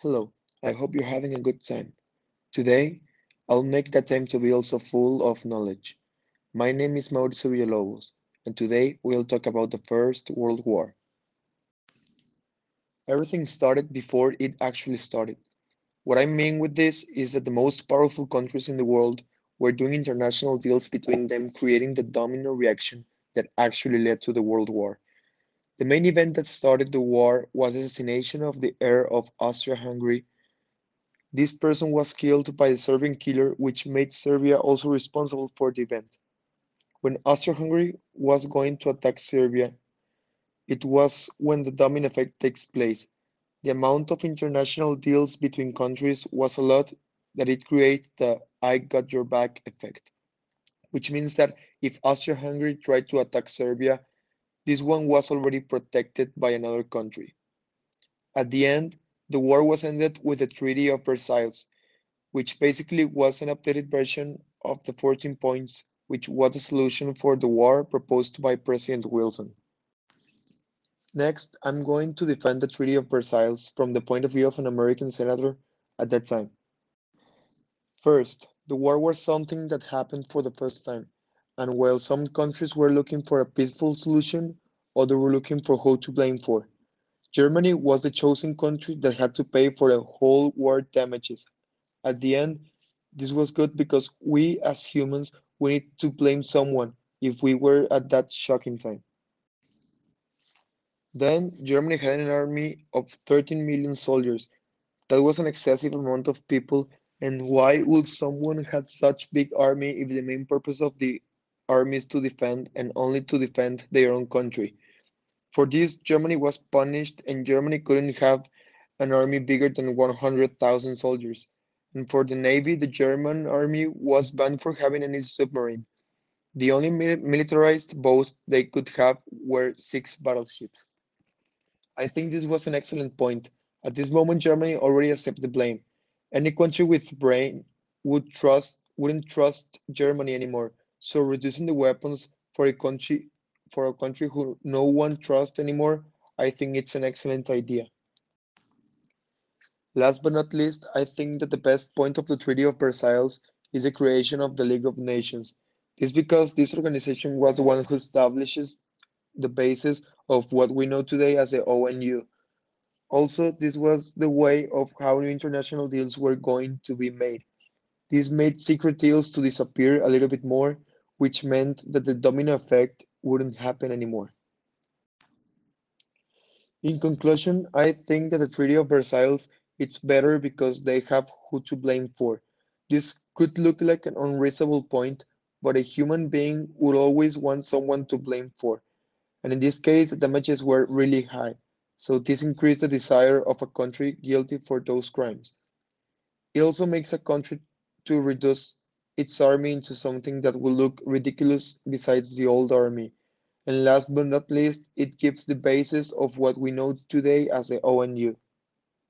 Hello, I hope you're having a good time. Today, I'll make that time to be also full of knowledge. My name is Mauricio Villalobos, and today we'll talk about the First World War. Everything started before it actually started. What I mean with this is that the most powerful countries in the world were doing international deals between them, creating the domino reaction that actually led to the World War. The main event that started the war was the assassination of the heir of Austria-Hungary. This person was killed by the Serbian killer, which made Serbia also responsible for the event. When Austria-Hungary was going to attack Serbia, it was when the domino effect takes place. The amount of international deals between countries was a lot that it created the I got your back effect, which means that if Austria-Hungary tried to attack Serbia, this one was already protected by another country. At the end, the war was ended with the Treaty of Versailles, which basically was an updated version of the 14 points, which was the solution for the war proposed by President Wilson. Next, I'm going to defend the Treaty of Versailles from the point of view of an American senator at that time. First, the war was something that happened for the first time. And while some countries were looking for a peaceful solution, others were looking for who to blame for. Germany was the chosen country that had to pay for the whole war damages. At the end, this was good because we as humans, we need to blame someone if we were at that shocking time. Then Germany had an army of 13 million soldiers. That was an excessive amount of people and why would someone have such big army if the main purpose of the armies to defend and only to defend their own country. For this, Germany was punished, and Germany couldn't have an army bigger than 100,000 soldiers. And for the navy, the German army was banned for having any submarine. The only militarized boat they could have were six battleships. I think this was an excellent point. At this moment, Germany already accepted the blame. Any country with brain would trust wouldn't trust Germany anymore so reducing the weapons for a country for a country who no one trusts anymore, I think it's an excellent idea. Last but not least, I think that the best point of the Treaty of Versailles is the creation of the League of Nations. This because this organization was the one who establishes the basis of what we know today as the ONU. Also, this was the way of how new international deals were going to be made. This made secret deals to disappear a little bit more which meant that the domino effect wouldn't happen anymore. In conclusion, I think that the Treaty of Versailles it's better because they have who to blame for. This could look like an unreasonable point, but a human being would always want someone to blame for. And in this case, the damages were really high. So this increased the desire of a country guilty for those crimes. It also makes a country to reduce its army into something that will look ridiculous besides the old army. And last but not least, it gives the basis of what we know today as the ONU.